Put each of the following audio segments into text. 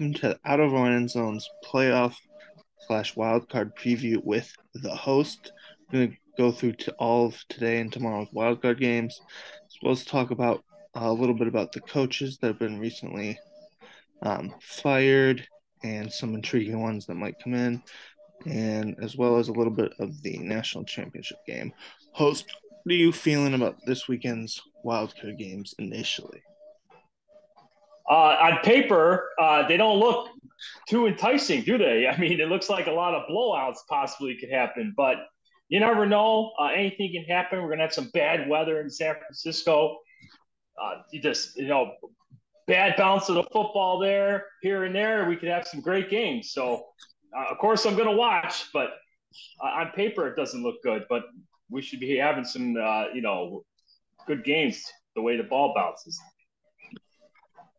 Welcome to Out of End Zones playoff slash wildcard preview with the host. I'm going to go through to all of today and tomorrow's wildcard games, as well as talk about uh, a little bit about the coaches that have been recently um, fired and some intriguing ones that might come in, and as well as a little bit of the national championship game. Host, what are you feeling about this weekend's wildcard games initially? Uh, on paper, uh, they don't look too enticing, do they? I mean, it looks like a lot of blowouts possibly could happen, but you never know. Uh, anything can happen. We're gonna have some bad weather in San Francisco. Uh, you just you know, bad bounce of the football there, here and there. We could have some great games. So, uh, of course, I'm gonna watch, but uh, on paper it doesn't look good. But we should be having some you know good games the way the ball bounces.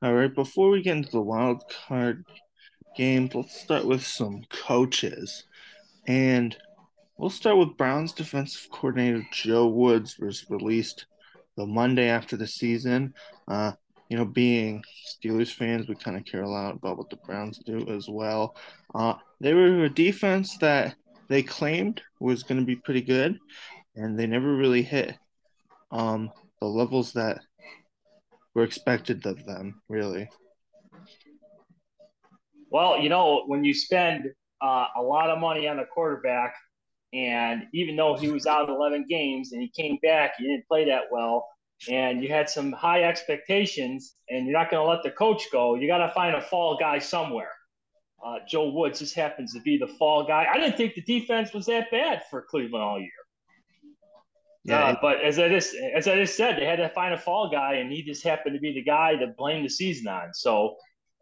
All right, before we get into the wild card game, let's start with some coaches. And we'll start with Browns defensive coordinator Joe Woods was released the Monday after the season. Uh, you know, being Steelers fans, we kind of care a lot about what the Browns do as well. Uh, they were a defense that they claimed was going to be pretty good, and they never really hit um, the levels that were expected of them, really? Well, you know, when you spend uh, a lot of money on a quarterback, and even though he was out of 11 games and he came back, he didn't play that well, and you had some high expectations, and you're not going to let the coach go, you got to find a fall guy somewhere. Uh, Joe Woods just happens to be the fall guy. I didn't think the defense was that bad for Cleveland all year. Yeah, uh, but as I just as I just said, they had to find a fall guy, and he just happened to be the guy to blame the season on. So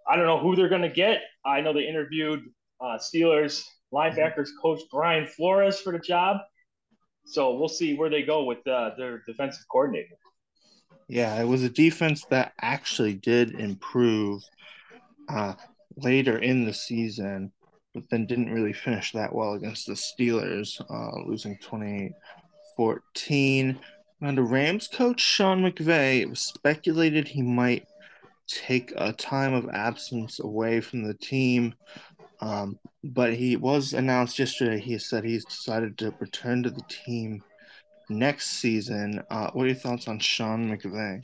I don't know who they're going to get. I know they interviewed uh, Steelers linebackers coach Brian Flores for the job. So we'll see where they go with uh, their defensive coordinator. Yeah, it was a defense that actually did improve uh, later in the season, but then didn't really finish that well against the Steelers, uh, losing 28 14. Under Rams coach Sean McVay, it was speculated he might take a time of absence away from the team. Um, but he was announced yesterday. He said he's decided to return to the team next season. Uh, what are your thoughts on Sean McVay?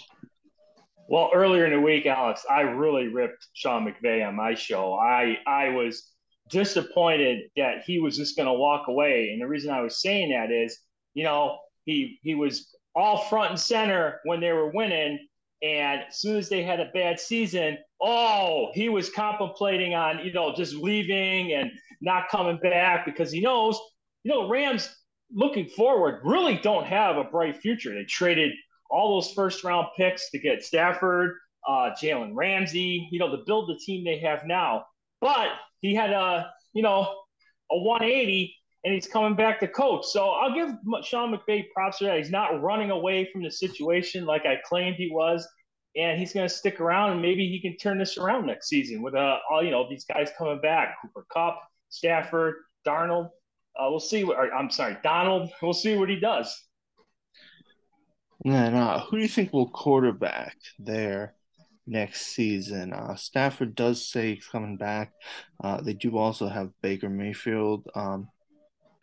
Well, earlier in the week, Alex, I really ripped Sean McVay on my show. I I was disappointed that he was just going to walk away, and the reason I was saying that is you know, he he was all front and center when they were winning. And as soon as they had a bad season, oh, he was contemplating on, you know, just leaving and not coming back because he knows, you know, Rams looking forward really don't have a bright future. They traded all those first round picks to get Stafford, uh, Jalen Ramsey, you know, to build the team they have now. But he had a, you know, a 180 and he's coming back to coach. So I'll give Sean McVay props for that. He's not running away from the situation like I claimed he was, and he's going to stick around and maybe he can turn this around next season with uh, all you know these guys coming back: Cooper Kupp, Stafford, Darnold. Uh, we'll see what. Or, I'm sorry, Donald. We'll see what he does. Uh, who do you think will quarterback there next season? Uh, Stafford does say he's coming back. Uh, they do also have Baker Mayfield. Um,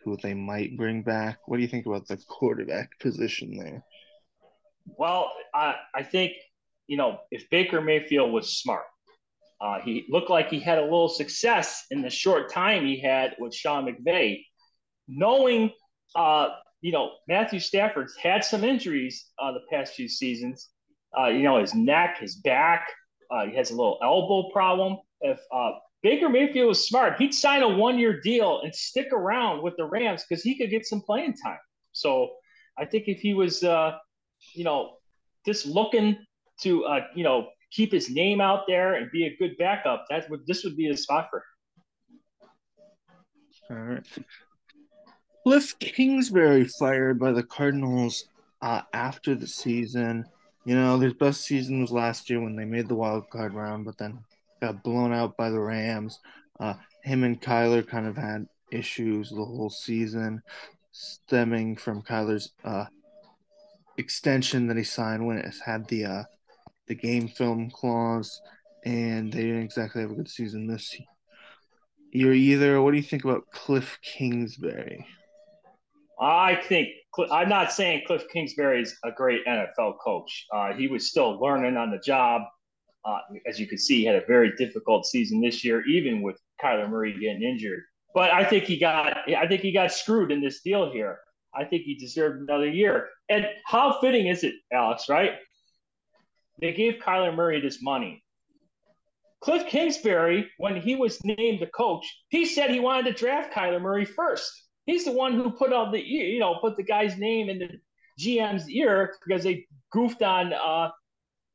who they might bring back. What do you think about the quarterback position there? Well, I, I think, you know, if Baker Mayfield was smart, uh, he looked like he had a little success in the short time he had with Sean McVay. Knowing, uh, you know, Matthew Stafford's had some injuries uh, the past few seasons. Uh, you know, his neck, his back, uh, he has a little elbow problem. If uh, Baker Mayfield was smart. He'd sign a one year deal and stick around with the Rams because he could get some playing time. So I think if he was, uh, you know, just looking to, uh, you know, keep his name out there and be a good backup, that would this would be his spot for him. All right. Kliff Kingsbury fired by the Cardinals uh, after the season. You know, their best season was last year when they made the wild card round, but then got blown out by the Rams. Uh, him and Kyler kind of had issues the whole season, stemming from Kyler's uh, extension that he signed when it had the uh, the game film clause, and they didn't exactly have a good season this year either. What do you think about Kliff Kingsbury? I think I'm not saying Kliff Kingsbury is a great NFL coach. Uh, he was still learning on the job. Uh, as you can see, he had a very difficult season this year, even with Kyler Murray getting injured. But I think he got I think he got screwed in this deal here. I think he deserved another year. And how fitting is it, Alex? Right? They gave Kyler Murray this money. Kliff Kingsbury, when he was named the coach, he said he wanted to draft Kyler Murray first. He's the one who put all the you know put the guy's name in the GM's ear because they goofed on uh,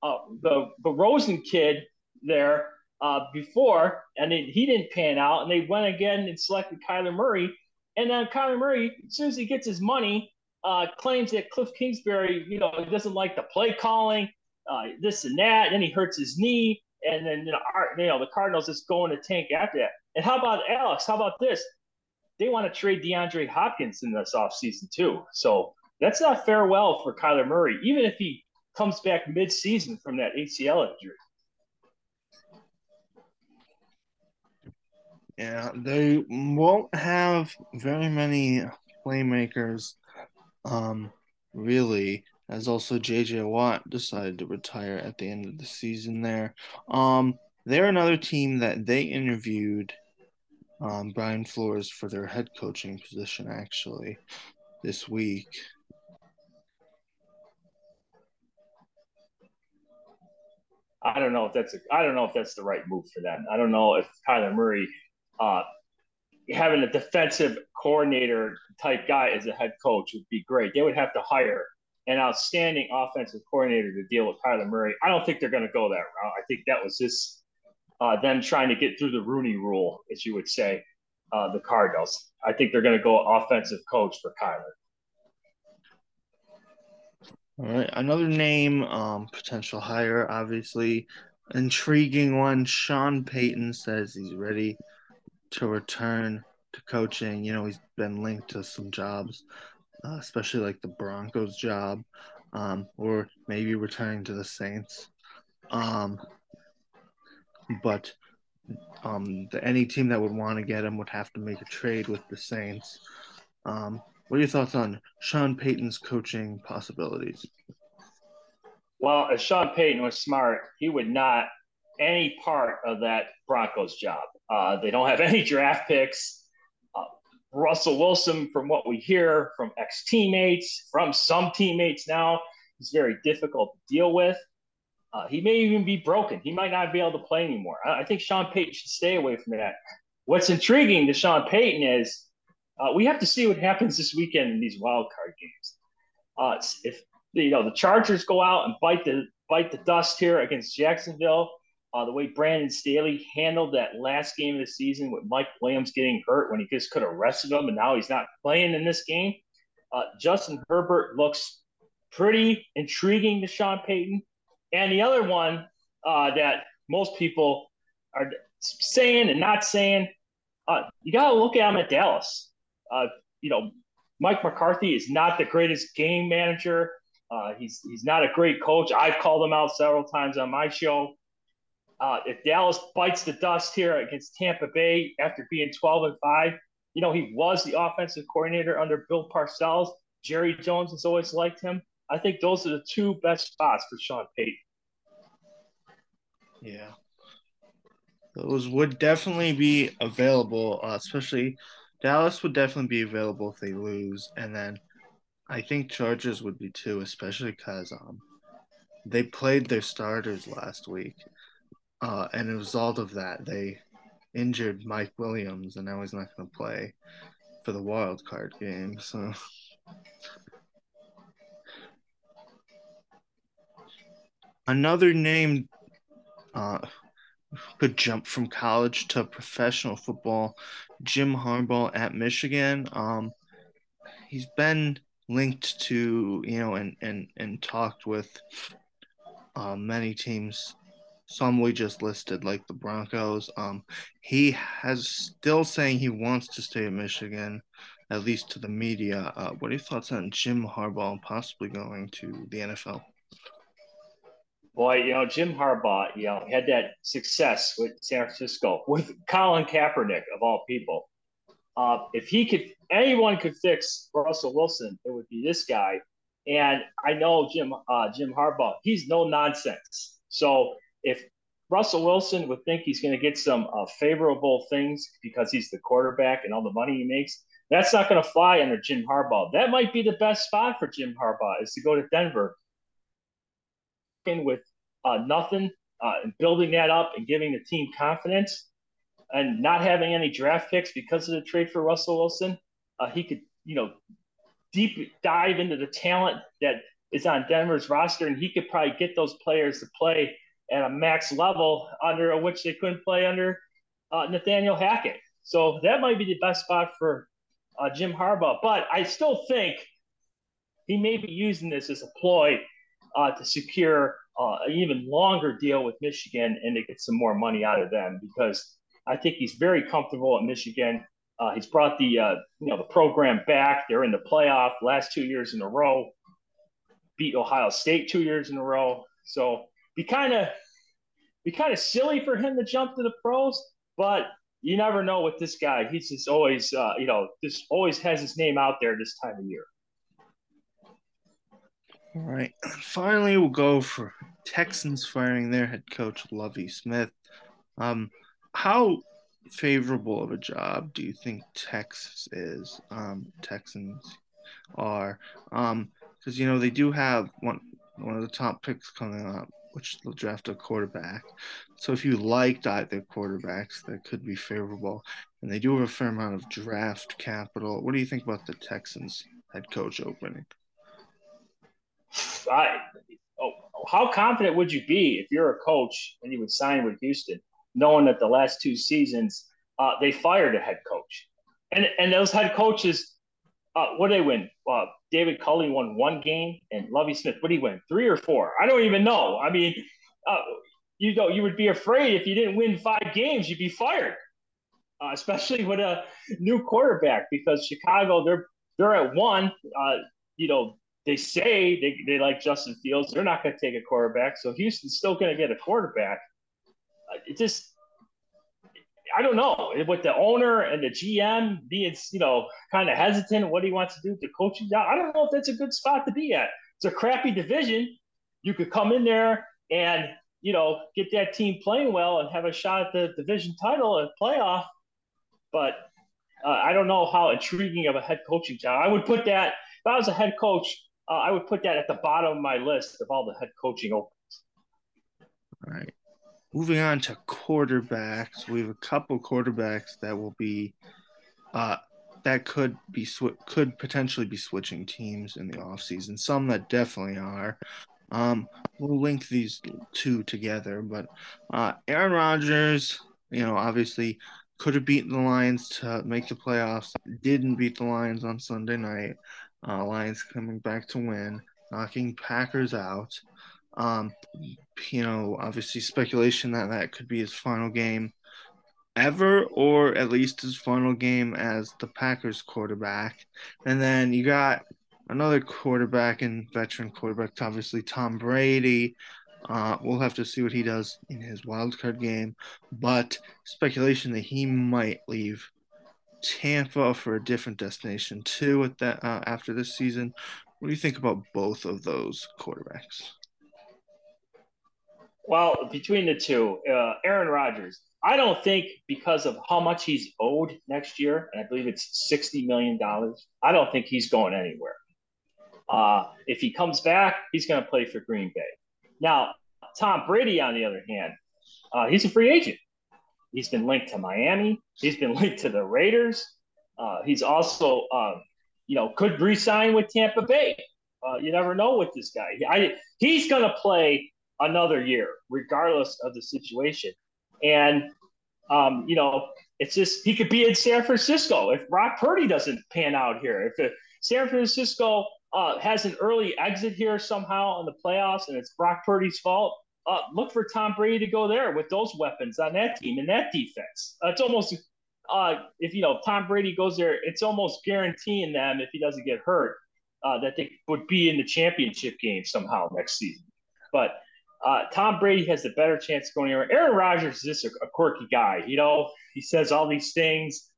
uh, the the Rosen kid there uh, before, and it, he didn't pan out, and they went again and selected Kyler Murray, and then Kyler Murray, as soon as he gets his money, uh, claims that Kliff Kingsbury, you know, doesn't like the play calling, uh, this and that, and then he hurts his knee, and then you know, you know the Cardinals just going to tank after that. And how about Alex? How about this? They want to trade DeAndre Hopkins in this offseason too. So that's not farewell for Kyler Murray, even if he comes back mid-season from that ACL injury. Yeah, they won't have very many playmakers, um, really, as also JJ Watt decided to retire at the end of the season there. Um, they're another team that they interviewed um, Brian Flores for their head coaching position actually this week. I don't know if that's a, I don't know if that's the right move for them. I don't know if Kyler Murray uh, having a defensive coordinator type guy as a head coach would be great. They would have to hire an outstanding offensive coordinator to deal with Kyler Murray. I don't think they're going to go that route. I think that was just uh, them trying to get through the Rooney rule, as you would say, uh, the Cardinals. I think they're going to go offensive coach for Kyler. All right, another name, um, potential hire, obviously intriguing one. Sean Payton says he's ready to return to coaching. You know, he's been linked to some jobs, uh, especially like the Broncos job, um, or maybe returning to the Saints. Um, but um, the, any team that would want to get him would have to make a trade with the Saints. Um, what are your thoughts on Sean Payton's coaching possibilities? Well, if Sean Payton was smart, he would not any part of that Broncos job. Uh, they don't have any draft picks. Uh, Russell Wilson, from what we hear from ex teammates, from some teammates now, is very difficult to deal with. Uh, he may even be broken. He might not be able to play anymore. I, I, think Sean Payton should stay away from that. What's intriguing to Sean Payton is uh, we have to see what happens this weekend in these wild card games. Uh, if you know the Chargers go out and bite the bite the dust here against Jacksonville, uh, the way Brandon Staley handled that last game of the season with Mike Williams getting hurt when he just could have rested him, and now he's not playing in this game. Uh, Justin Herbert looks pretty intriguing to Sean Payton. And the other one uh, that most people are saying and not saying, uh, you got to look at him at Dallas. Uh, you know, Mike McCarthy is not the greatest game manager. Uh, he's he's not a great coach. I've called him out several times on my show. Uh, if Dallas bites the dust here against Tampa Bay after being 12 and 5, you know, he was the offensive coordinator under Bill Parcells. Jerry Jones has always liked him. I think those are the two best spots for Sean Payton. Yeah. Those would definitely be available, uh, especially Dallas would definitely be available if they lose. And then I think Chargers would be too, especially because um, they played their starters last week. Uh, and as a result of that, they injured Mike Williams, and now he's not going to play for the wild card game. So. Another name uh, could jump from college to professional football. Jim Harbaugh at Michigan. Um, he's been linked to you know and and and talked with uh, many teams some we just listed, like the Broncos. Um, he has still saying he wants to stay at Michigan, at least to the media. Uh, what are your thoughts on Jim Harbaugh possibly going to the NFL? Boy, you know, Jim Harbaugh, you know, had that success with San Francisco with Colin Kaepernick of all people. Uh, if he could, anyone could fix Russell Wilson, it would be this guy. And I know Jim uh, Jim Harbaugh, he's no nonsense. So if Russell Wilson would think he's going to get some uh, favorable things because he's the quarterback and all the money he makes, that's not going to fly under Jim Harbaugh. That might be the best spot for Jim Harbaugh is to go to Denver with uh, nothing uh, and building that up and giving the team confidence and not having any draft picks because of the trade for Russell Wilson. Uh, he could, you know, deep dive into the talent that is on Denver's roster, and he could probably get those players to play at a max level under which they couldn't play under uh, Nathaniel Hackett. So that might be the best spot for uh, Jim Harbaugh. But I still think he may be using this as a ploy uh, to secure uh, an even longer deal with Michigan and to get some more money out of them because I think he's very comfortable at Michigan. Uh, he's brought the uh, you know the program back. They're in the playoff last two years in a row. Beat Ohio State two years in a row. So be kind of be kind of silly for him to jump to the pros, but you never know with this guy. He's just always uh, you know just always has his name out there this time of year. All right. Finally, we'll go for Texans firing their head coach Lovie Smith. Um, how favorable of a job do you think Texas is? Um, Texans are because um, you know they do have one one of the top picks coming up, which they'll draft a quarterback. So if you liked either quarterbacks, that could be favorable. And they do have a fair amount of draft capital. What do you think about the Texans head coach opening? I, how confident would you be if you're a coach and you would sign with Houston? knowing that the last two seasons uh, they fired a head coach, and and those head coaches, uh, what did they win? Uh, David Culley won one game, and Lovie Smith, what did he win? Three or four? I don't even know. I mean, uh, you know, you would be afraid if you didn't win five games, you'd be fired, uh, especially with a new quarterback because Chicago they're they're at one. Uh, you know, they say they, they like Justin Fields. They're not going to take a quarterback, so Houston's still going to get a quarterback it just I don't know with the owner and the GM being, you know, kind of hesitant what he wants to do the coaching job. I don't know if that's a good spot to be at. It's a crappy division. You could come in there and, you know, get that team playing well and have a shot at the division title and playoff. But uh, I don't know how intriguing of a head coaching job. I would put that, if I was a head coach, uh, I would put that at the bottom of my list of all the head coaching openings. All right. Moving on to quarterbacks, we have a couple quarterbacks that will be uh, that could be sw- could potentially be switching teams in the offseason. Some that definitely are. Um, we'll link these two together, but uh, Aaron Rodgers, you know, obviously could have beaten the Lions to make the playoffs. Didn't beat the Lions on Sunday night. Uh, Lions coming back to win, knocking Packers out. Um, you know, obviously speculation that that could be his final game ever, or at least his final game as the Packers quarterback. And then you got another quarterback and veteran quarterback, obviously Tom Brady. Uh, we'll have to see what he does in his wild card game, but speculation that he might leave Tampa for a different destination too. At that uh, after this season, what do you think about both of those quarterbacks? Well, between the two, uh, Aaron Rodgers, I don't think because of how much he's owed next year, and I believe it's $60 million, I don't think he's going anywhere. Uh, if he comes back, he's going to play for Green Bay. Now, Tom Brady, on the other hand, uh, he's a free agent. He's been linked to Miami. He's been linked to the Raiders. Uh, he's also, um, you know, could resign with Tampa Bay. Uh, you never know with this guy. I, he's going to play another year, regardless of the situation. And, um, you know, it's just he could be in San Francisco if Brock Purdy doesn't pan out here. If San Francisco uh, has an early exit here somehow in the playoffs and it's Brock Purdy's fault, uh, look for Tom Brady to go there with those weapons on that team and that defense. It's almost uh, if you know Tom Brady goes there, it's almost guaranteeing them if he doesn't get hurt uh, that they would be in the championship game somehow next season. But uh, Tom Brady has a better chance of going anywhere. Aaron Rodgers is just a, a quirky guy. You know, he says all these things.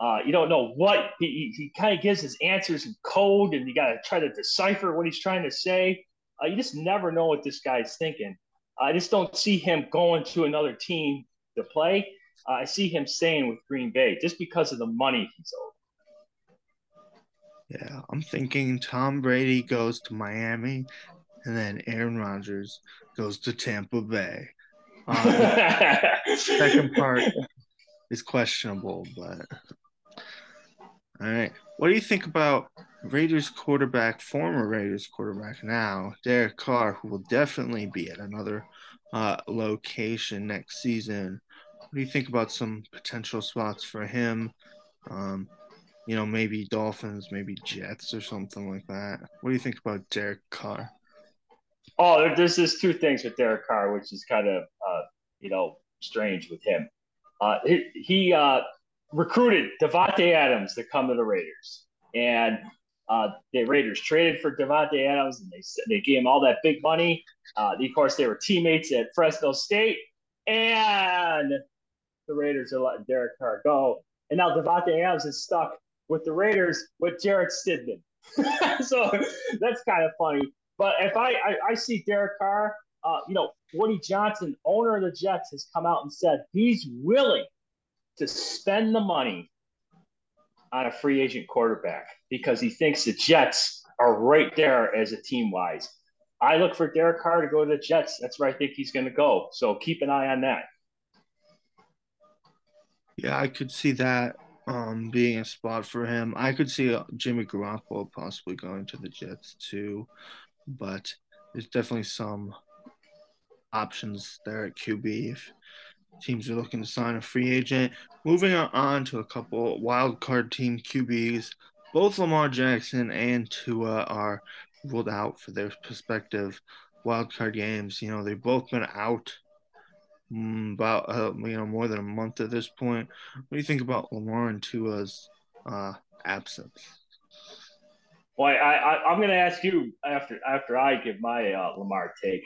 Uh, you don't know what he, he, he kind of gives his answers in code, and you got to try to decipher what he's trying to say. You just never know what this guy's thinking. I just don't see him going to another team to play. Uh, I see him staying with Green Bay just because of the money he's owed. Yeah, I'm thinking Tom Brady goes to Miami, and then Aaron Rodgers goes to Tampa Bay. Um, second part is questionable, but all right. What do you think about Raiders quarterback, former Raiders quarterback now, Derek Carr, who will definitely be at another uh, location next season? What do you think about some potential spots for him? Um, you know, maybe Dolphins, maybe Jets or something like that. What do you think about Derek Carr? Oh, there's just two things with Derek Carr, which is kind of, uh, you know, strange with him. Uh, he, he uh, recruited Davante Adams to come to the Raiders, and uh, the Raiders traded for Davante Adams, and they they gave him all that big money. Uh, of course, they were teammates at Fresno State, and the Raiders are letting Derek Carr go, and now Davante Adams is stuck with the Raiders with Jarrett Stidham. so that's kind of funny. But if I I, I see Derek Carr, uh, you know, Woody Johnson, owner of the Jets, has come out and said he's willing to spend the money on a free agent quarterback because he thinks the Jets are right there as a team wise. I look for Derek Carr to go to the Jets. That's where I think he's going to go. So keep an eye on that. Yeah, I could see that um, being a spot for him. I could see uh, Jimmy Garoppolo possibly going to the Jets too, but there's definitely some options there at QB if teams are looking to sign a free agent. Moving on to a couple wild card team QBs, both Lamar Jackson and Tua are ruled out for their prospective wild card games. You know, they've both been out mm, about uh, you know more than a month at this point. What do you think about Lamar and Tua's uh, absence? Well, I, I, am going to ask you after after I give my uh, Lamar take.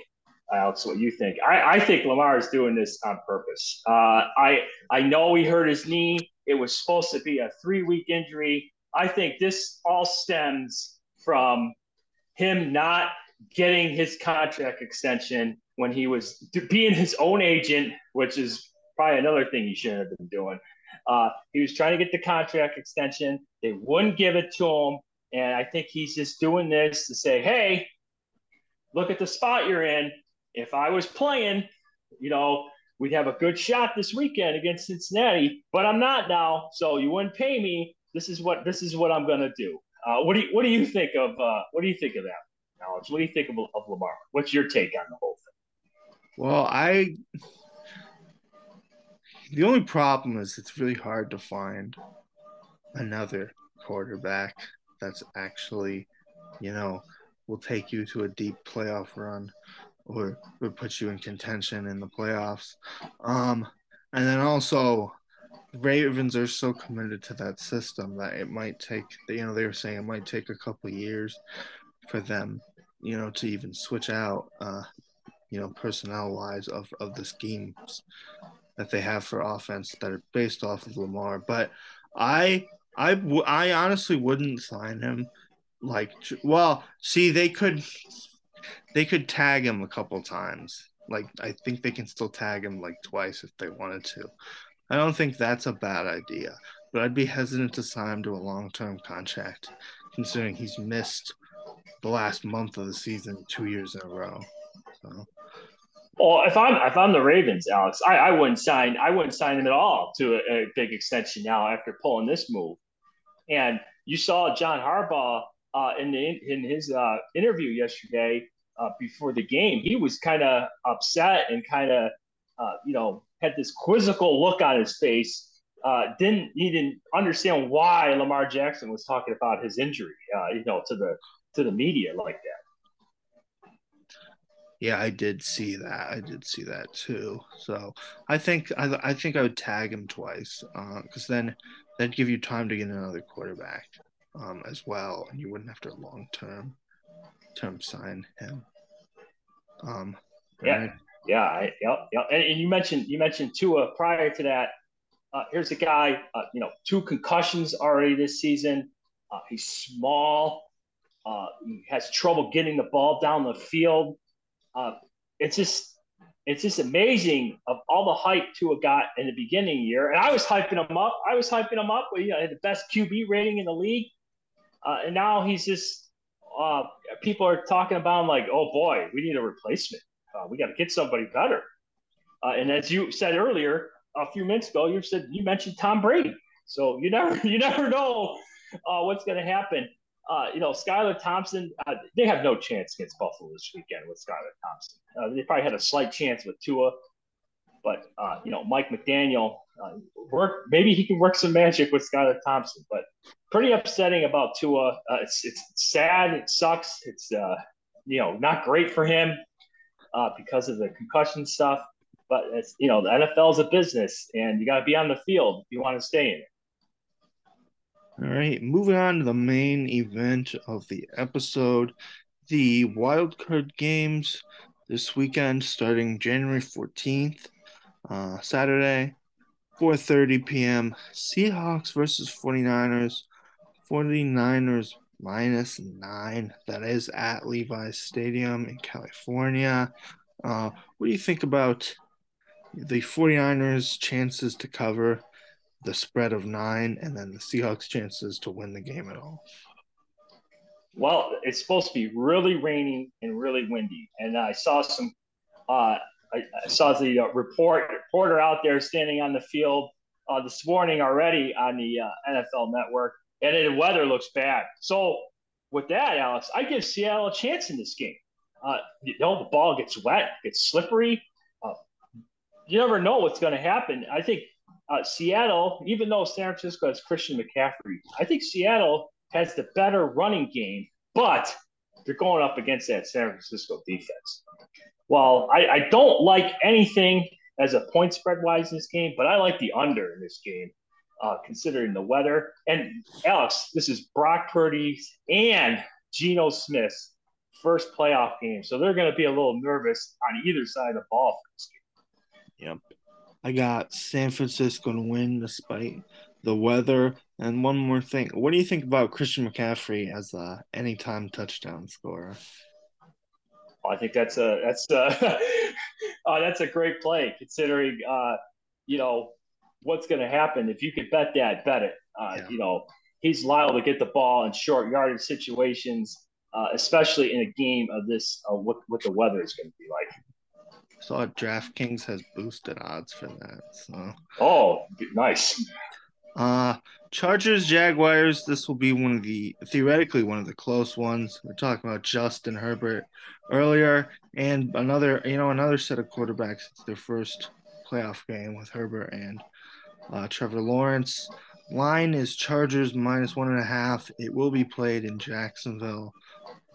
Alex, what you think? I, I think Lamar is doing this on purpose. Uh, I I know he hurt his knee. It was supposed to be a three week injury. I think this all stems from him not getting his contract extension when he was being his own agent, which is probably another thing he shouldn't have been doing. Uh, he was trying to get the contract extension. They wouldn't give it to him. And I think he's just doing this to say, hey, look at the spot you're in if I was playing, you know, we'd have a good shot this weekend against Cincinnati, but I'm not now, so you wouldn't pay me. This is what this is what I'm gonna do. Uh, what do you what do you think of uh, what do you think of that, Alex? What do you think of, of Lamar? What's your take on the whole thing? Well, I the only problem is it's really hard to find another quarterback that's actually, you know, will take you to a deep playoff run or would put you in contention in the playoffs. Um, and then also, Ravens are so committed to that system that it might take, you know, they were saying it might take a couple years for them, you know, to even switch out, uh, you know, personnel wise of, of the schemes that they have for offense that are based off of Lamar. But I, I, I honestly wouldn't sign him. Like, well, see, they could they could tag him a couple times. Like I think they can still tag him like twice if they wanted to. I don't think that's a bad idea, but I'd be hesitant to sign him to a long-term contract, considering he's missed the last month of the season two years in a row. So. Well, if I'm if I'm the Ravens, Alex, I, I wouldn't sign I wouldn't sign him at all to a, a big extension now after pulling this move. And you saw John Harbaugh uh, in the in his uh, interview yesterday uh, before the game, he was kind of upset and kind of, uh, you know, had this quizzical look on his face. Uh, didn't he didn't understand why Lamar Jackson was talking about his injury, uh, you know, to the to the media like that. Yeah, I did see that. I did see that too. So I think I, I think I would tag him twice because uh, then that'd give you time to get another quarterback um, as well, and you wouldn't have to long term term sign him. Um, Right. Yeah, yeah, I, yep, yep. And, and, you mentioned you mentioned Tua prior to that. Uh, here's a guy, uh, you know, two concussions already this season. Uh, he's small. Uh, he has trouble getting the ball down the field. Uh, it's just it's just amazing of all the hype Tua got in the beginning year. And I was hyping him up. I was hyping him up. You know, had the best QB rating in the league. Uh, and now he's just uh, people are talking about like, oh boy, we need a replacement. Uh, we got to get somebody better. Uh, and as you said earlier, a few minutes ago, you said you mentioned Tom Brady. So you never you never know uh, what's going to happen uh, you know, Skylar Thompson, uh, they have no chance against Buffalo this weekend with Skylar Thompson. They probably had a slight chance with Tua, but you know, Mike McDaniel, uh, work maybe he can work some magic with Skylar Thompson. But pretty upsetting about Tua. Uh, it's it's sad. It sucks. It's you know not great for him because of the concussion stuff. But it's you know the NFL is a business, and you got to be on the field if you want to stay in it. All right, moving on to the main event of the episode, the wildcard games this weekend starting January 14th, uh, Saturday, 4:30 p.m. Seahawks versus 49ers. 49ers minus 9. That is at Levi's Stadium in California. Uh, what do you think about the 49ers chances to cover the spread of nine, and then the Seahawks' chances to win the game at all? Well, it's supposed to be really rainy and really windy, and I saw some. Uh, I, saw the uh, report reporter out there standing on the field uh, this morning already on the uh, NFL Network, and the weather looks bad. So, with that, Alex, I give Seattle a chance in this game. Uh, you know, the ball gets wet, gets slippery. Uh, you never know what's going to happen. I think uh, Seattle, even though San Francisco has Christian McCaffrey, I think Seattle has the better running game, but they're going up against that San Francisco defense. Well, I, I don't like anything as a point spread wise in this game, but I like the under in this game, uh, considering the weather. And Alex, this is Brock Purdy's and Geno Smith's first playoff game, so they're going to be a little nervous on either side of the ball for this game. Yep. I got San Francisco to win despite the weather. And one more thing, what do you think about Christian McCaffrey as a anytime touchdown scorer? I think that's a that's a uh, that's a great play considering uh, you know what's going to happen if you could bet that bet it. Uh, yeah. You know he's liable to get the ball in short yardage situations, uh, especially in a game of this uh, what what the weather is going to be like saw DraftKings has boosted odds for that. So oh, nice. Uh Chargers Jaguars. This will be one of the theoretically one of the close ones. We're talking about Justin Herbert earlier, and another you know another set of quarterbacks. It's their first playoff game with Herbert and uh, Trevor Lawrence. Line is Chargers minus one and a half. It will be played in Jacksonville.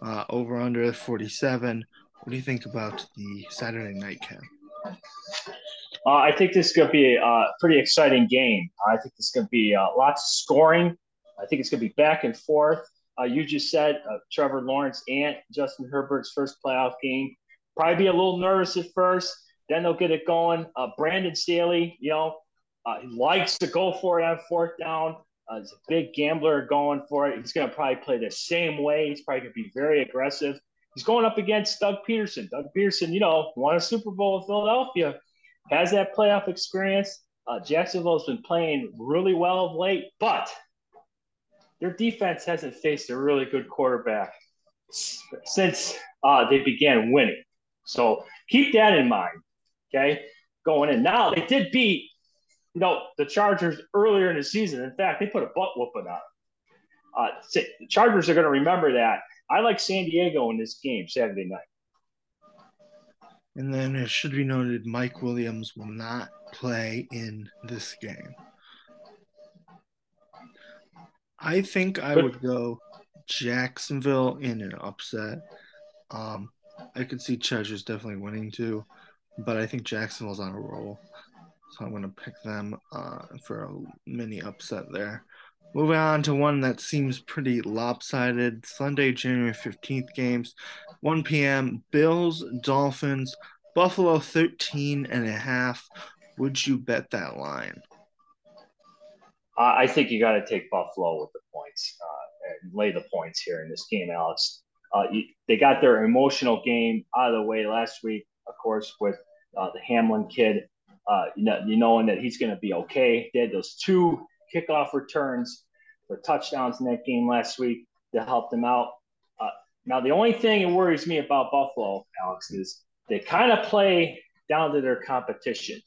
Uh, over under 47. What do you think about the Saturday night cap? Uh, I think this is going to be a uh, pretty exciting game. I think this is going to be uh, lots of scoring. I think it's going to be back and forth. Uh, you just said uh, Trevor Lawrence and Justin Herbert's first playoff game. Probably be a little nervous at first, then they'll get it going. Uh, Brandon Staley, you know, he likes to go for it on fourth down. he's a big gambler going for it. He's going to probably play the same way. He's probably going to be very aggressive. He's going up against Doug Pederson. Doug Pederson, you know, won a Super Bowl with Philadelphia, has that playoff experience. Uh, Jacksonville has been playing really well of late, but their defense hasn't faced a really good quarterback since uh, they began winning. So keep that in mind. Okay, going in now, they did beat you know the Chargers earlier in the season. In fact, they put a butt whooping on them. Uh, the Chargers are going to remember that I like San Diego in this game Saturday night. And then it should be noted Mike Williams will not play in this game. I think I would go Jacksonville in an upset. Um, I could see Chargers definitely winning too, but I think Jacksonville's on a roll. So I'm going to pick them uh, for a mini upset there. Moving on to one that seems pretty lopsided. Sunday, January 15th games, 1 p.m. Bills, Dolphins. Buffalo 13 and a half. Would you bet that line? I think you got to take Buffalo with the points uh, and lay the points here in this game, Alex. Uh, you, they got their emotional game out of the way last week, of course, with uh, the Hamlin kid. Uh, you know, knowing that he's going to be okay. They had those two kickoff returns for touchdowns in that game last week to help them out. Uh, now, the only thing that worries me about Buffalo, Alex, is they kind of play down to their competition.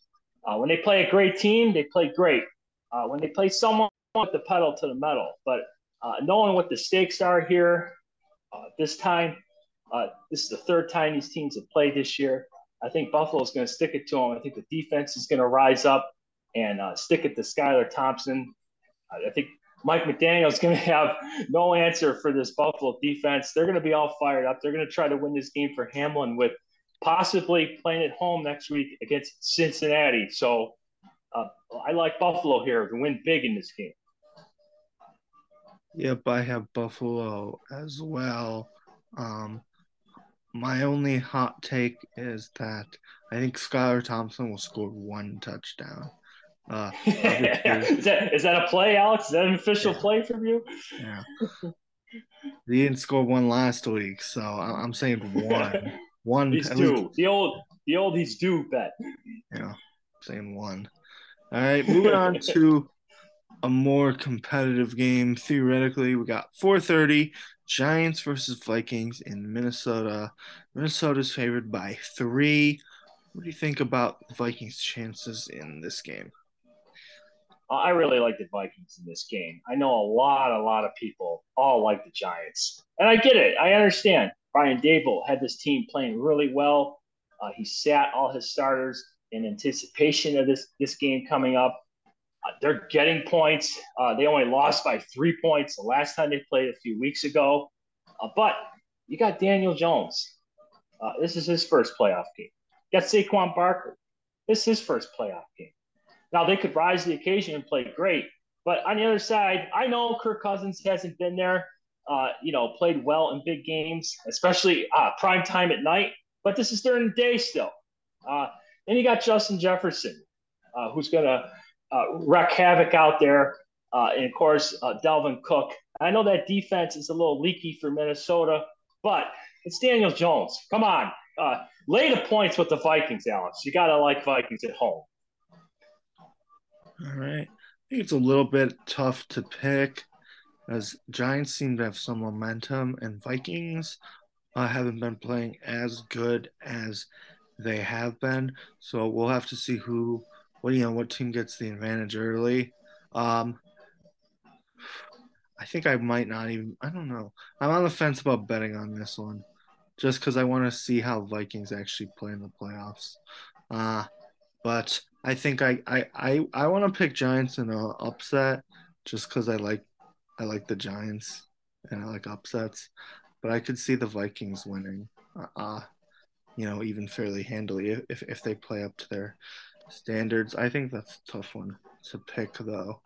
Uh, when they play a great team, they play great. Uh, when they play someone with the pedal to the metal, but uh, knowing what the stakes are here, uh, this time, uh, this is the third time these teams have played this year. I think Buffalo is going to stick it to them. I think the defense is going to rise up and stick it to Skylar Thompson. I think Mike McDaniel is going to have no answer for this Buffalo defense. They're going to be all fired up. They're going to try to win this game for Hamlin with possibly playing at home next week against Cincinnati. So uh, I like Buffalo here to win big in this game. Yep, I have Buffalo as well. Um, my only hot take is that I think Skylar Thompson will score one touchdown. Uh, is that is that a play, Alex? Is that an official yeah. play from you? Yeah. he didn't score one last week, so I'm saying one. One. He's due. Least. The old, the old. He's due bet. Yeah, saying one. All right, moving on to a more competitive game. Theoretically, we got 4:30 Giants versus Vikings in Minnesota. Minnesota's favored by three. What do you think about the Vikings' chances in this game? I really like the Vikings in this game. I know a lot, a lot of people all like the Giants, and I get it. I understand. Brian Daboll had this team playing really well. Uh, he sat all his starters in anticipation of this this game coming up. Uh, they're getting points. Uh, they only lost by three points the last time they played a few weeks ago. Uh, but you got Daniel Jones. Uh, this is his first playoff game. You got Saquon Barkley. This is his first playoff game. Now they could rise to the occasion and play great, but on the other side, I know Kirk Cousins hasn't been there. Uh, you know, played well in big games, especially uh, prime time at night. But this is during the day still. Uh, then you got Justin Jefferson, uh, who's going to uh, wreak havoc out there. Uh, and of course, Dalvin Cook. I know that defense is a little leaky for Minnesota, but it's Daniel Jones. Come on. Lay the points with the Vikings, Alex. You got to like Vikings at home. All right. I think it's a little bit tough to pick as Giants seem to have some momentum and Vikings uh, haven't been playing as good as they have been. So we'll have to see who what you know what team gets the advantage early. Um, I think I might not even. I don't know. I'm on the fence about betting on this one, just because I want to see how Vikings actually play in the playoffs. Uh, but I think I I I, I want to pick Giants in an upset, just because I like I like the Giants and I like upsets. But I could see the Vikings winning. Uh, uh you know, even fairly handily if if they play up to their standards. I think that's a tough one to pick, though.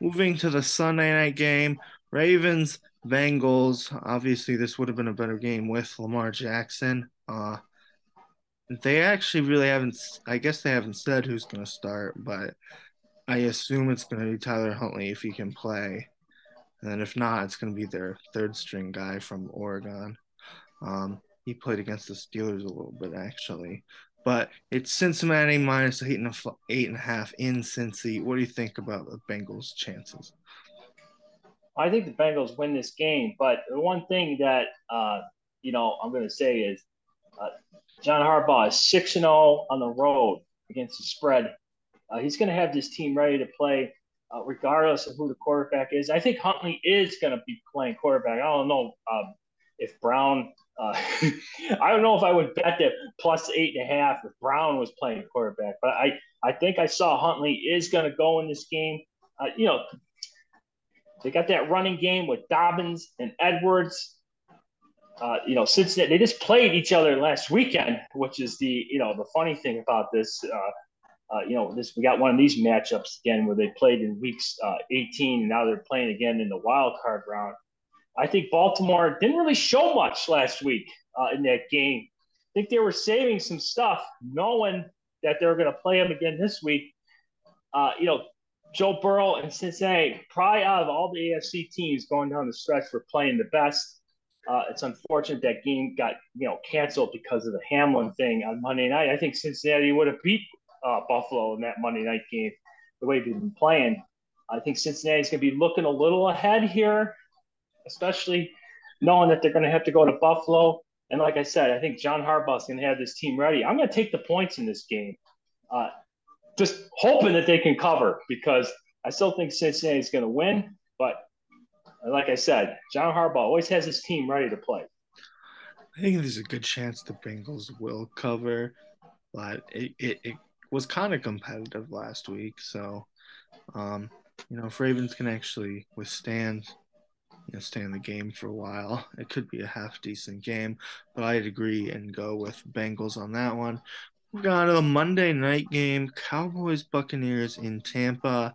Moving to the Sunday night game, Ravens, Bengals. Obviously, this would have been a better game with Lamar Jackson. Uh, they actually really haven't, I guess they haven't said who's going to start, but I assume it's going to be Tyler Huntley if he can play. And if not, it's going to be their third string guy from Oregon. Um, he played against the Steelers a little bit, actually but it's Cincinnati minus eight and a, eight and a half in Cincy. What do you think about the Bengals' chances? I think the Bengals win this game, but the one thing that uh, you know I'm going to say is uh, John Harbaugh is six and zero oh on the road against the spread. Uh, he's going to have this team ready to play, uh, regardless of who the quarterback is. I think Huntley is going to be playing quarterback. I don't know um, if Brown uh, I don't know if I would bet that plus eight and a half if Brown was playing quarterback, but I, I think I saw Huntley is going to go in this game. Uh, you know, they got that running game with Dobbins and Edwards. Uh, you know, Cincinnati, they just played each other last weekend, which is the, you know, the funny thing about this. Uh, uh, you know, this we got one of these matchups again where they played in weeks uh, 18 and now they're playing again in the wild card round. I think Baltimore didn't really show much last week uh, in that game. I think they were saving some stuff, knowing that they were going to play them again this week. Uh, you know, Joe Burrow and Cincinnati, probably out of all the AFC teams going down the stretch, were playing the best. Uh, it's unfortunate that game got you know canceled because of the Hamlin thing on Monday night. I think Cincinnati would have beat uh, Buffalo in that Monday night game the way they've been playing. I think Cincinnati's going to be looking a little ahead here, especially knowing that they're going to have to go to Buffalo. And like I said, I think John Harbaugh's going to have this team ready. I'm going to take the points in this game, uh, just hoping that they can cover because I still think Cincinnati's going to win. Like I said, John Harbaugh always has his team ready to play. I think there's a good chance the Bengals will cover, but it, it, it was kind of competitive last week. So, um, you know, if Ravens can actually withstand, you know, stay in the game for a while, it could be a half decent game. But I'd agree and go with Bengals on that one. We've got a Monday night game, Cowboys Buccaneers in Tampa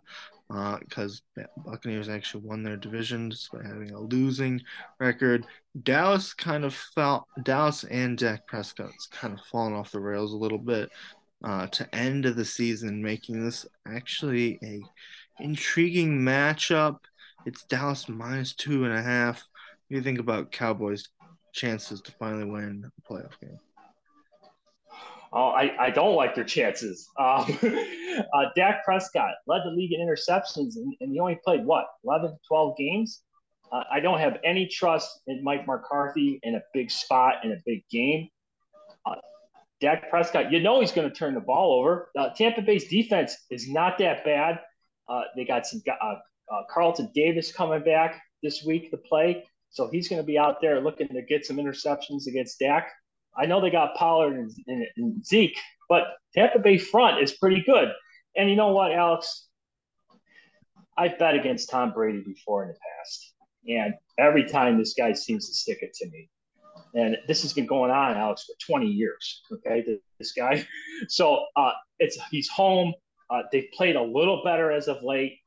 because uh, Buccaneers actually won their division by having a losing record. Dallas kind of felt Dallas and Dak Prescott's kind of fallen off the rails a little bit uh, to end of the season, making this actually a intriguing matchup. It's Dallas minus two and a half. What do you think about Cowboys' chances to finally win a playoff game? Oh, I, I don't like their chances. Um, uh, Dak Prescott led the league in interceptions, and, and he only played what 11, 12 games. Uh, I don't have any trust in Mike McCarthy in a big spot in a big game. Uh, Dak Prescott, you know he's going to turn the ball over. Uh, Tampa Bay's defense is not that bad. Uh, they got some uh, uh, Carlton Davis coming back this week to play, so he's going to be out there looking to get some interceptions against Dak. I know they got Pollard and, and, and Zeke, but Tampa Bay front is pretty good. And you know what, Alex? I've bet against Tom Brady before in the past, and every time this guy seems to stick it to me and this has been going on, Alex, for 20 years. Okay, this guy. So uh, it's he's home. Uh, they played a little better as of late.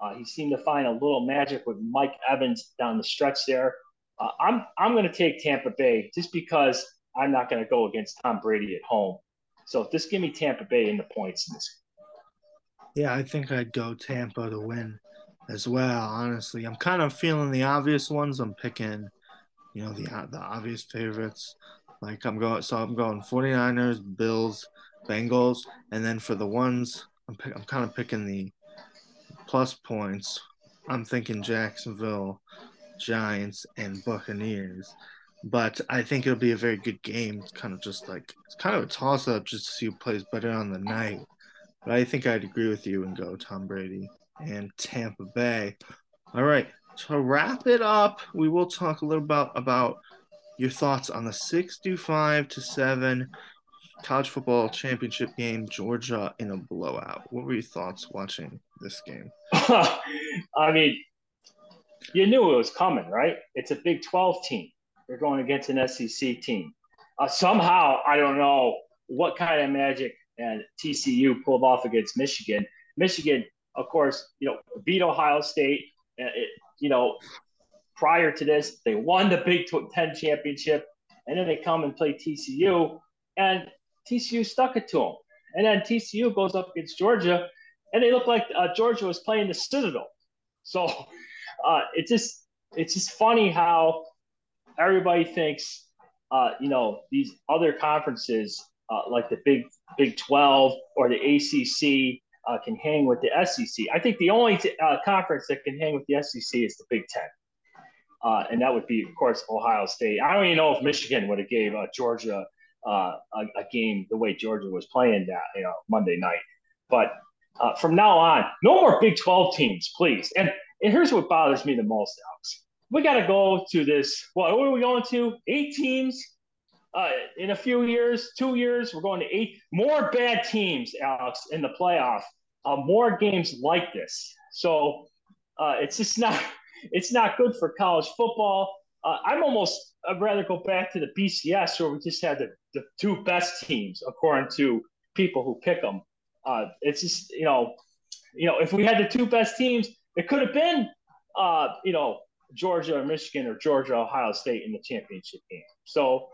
Uh, he seemed to find a little magic with Mike Evans down the stretch there. Uh, I'm I'm going to take Tampa Bay just because I'm not going to go against Tom Brady at home. So just give me Tampa Bay in the points in this. Yeah, I think I'd go Tampa to win as well. Honestly, I'm kind of feeling the obvious ones. I'm picking you know the the obvious favorites. Like I'm going, so I'm going 49ers, Bills, Bengals, and then for the ones I'm pick, I'm kind of picking the plus points. I'm thinking Jacksonville, Giants, and Buccaneers. But I think it'll be a very good game. It's kind of just like it's kind of a toss up just to see who plays better on the night. But I think I'd agree with you and go Tom Brady and Tampa Bay. All right, to wrap it up, we will talk a little about about your thoughts on the six to seven college football championship game, Georgia in a blowout. What were your thoughts watching this game? I mean, you knew it was coming, right? It's a Big 12 team. They're going against an SEC team. Uh, somehow, I don't know what kind of magic and TCU pulled off against Michigan. Michigan, of course, you know, beat Ohio State. It, you know, prior to this, they won the Big Ten championship, and then they come and play TCU, and TCU stuck it to them. And then TCU goes up against Georgia, and they look like uh, Georgia was playing the Citadel. So uh, it's just it's just funny how everybody thinks, uh, you know, these other conferences uh, like the Big Big Twelve or the ACC uh, can hang with the SEC. I think the only t- uh, conference that can hang with the SEC is the Big Ten, uh, and that would be, of course, Ohio State. I don't even know if Michigan would have gave uh, Georgia a, a, game the way Georgia was playing that you know Monday night. But from now on, no more Big Twelve teams, please. And and here's what bothers me the most, Alex. We got to go to this. What, what are we going to? Eight teams uh, in a few years, two years, we're going to eight more bad teams, Alex, in the playoff. Uh, more games like this. So uh, it's just not it's not good for college football. Uh, I'm almost I'd rather go back to the BCS where we just had the, the two best teams according to people who pick them. Uh, it's just you know you know if we had the two best teams, it could have been uh, you know Georgia or Michigan or Georgia Ohio State in the championship game. So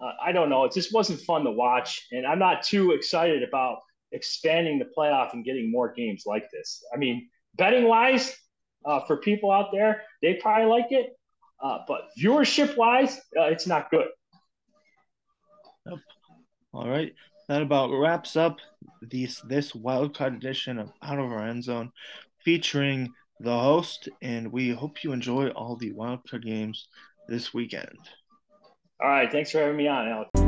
uh, I don't know. It just wasn't fun to watch, and I'm not too excited about expanding the playoff and getting more games like this. I mean, betting wise, uh, for people out there, they probably like it, uh, but viewership wise, uh, it's not good. Yep. All right, that about wraps up this this wildcard edition of Out of Our End Zone, featuring the host, and we hope you enjoy all the wildcard games this weekend. All right, thanks for having me on, Alex.